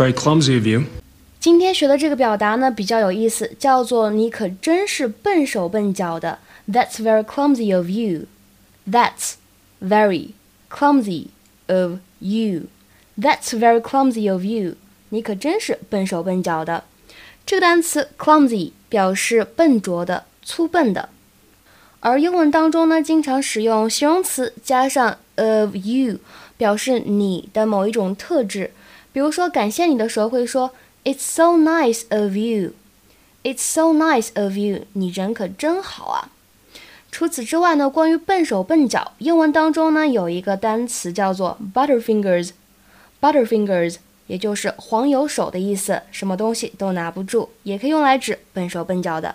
very clumsy of you. 今天学的这个表达呢比较有意思，叫做“你可真是笨手笨脚的”。That's very clumsy of you. That's very clumsy of you. That's very clumsy of you. 你可真是笨手笨脚的。这个单词 clumsy 表示笨拙的、粗笨的。而英文当中呢，经常使用形容词加上 of you，表示你的某一种特质。比如说，感谢你的时候会说 "It's so nice of you." "It's so nice of you." 你人可真好啊。除此之外呢，关于笨手笨脚，英文当中呢有一个单词叫做 butterfingers。butterfingers 也就是黄油手的意思，什么东西都拿不住，也可以用来指笨手笨脚的。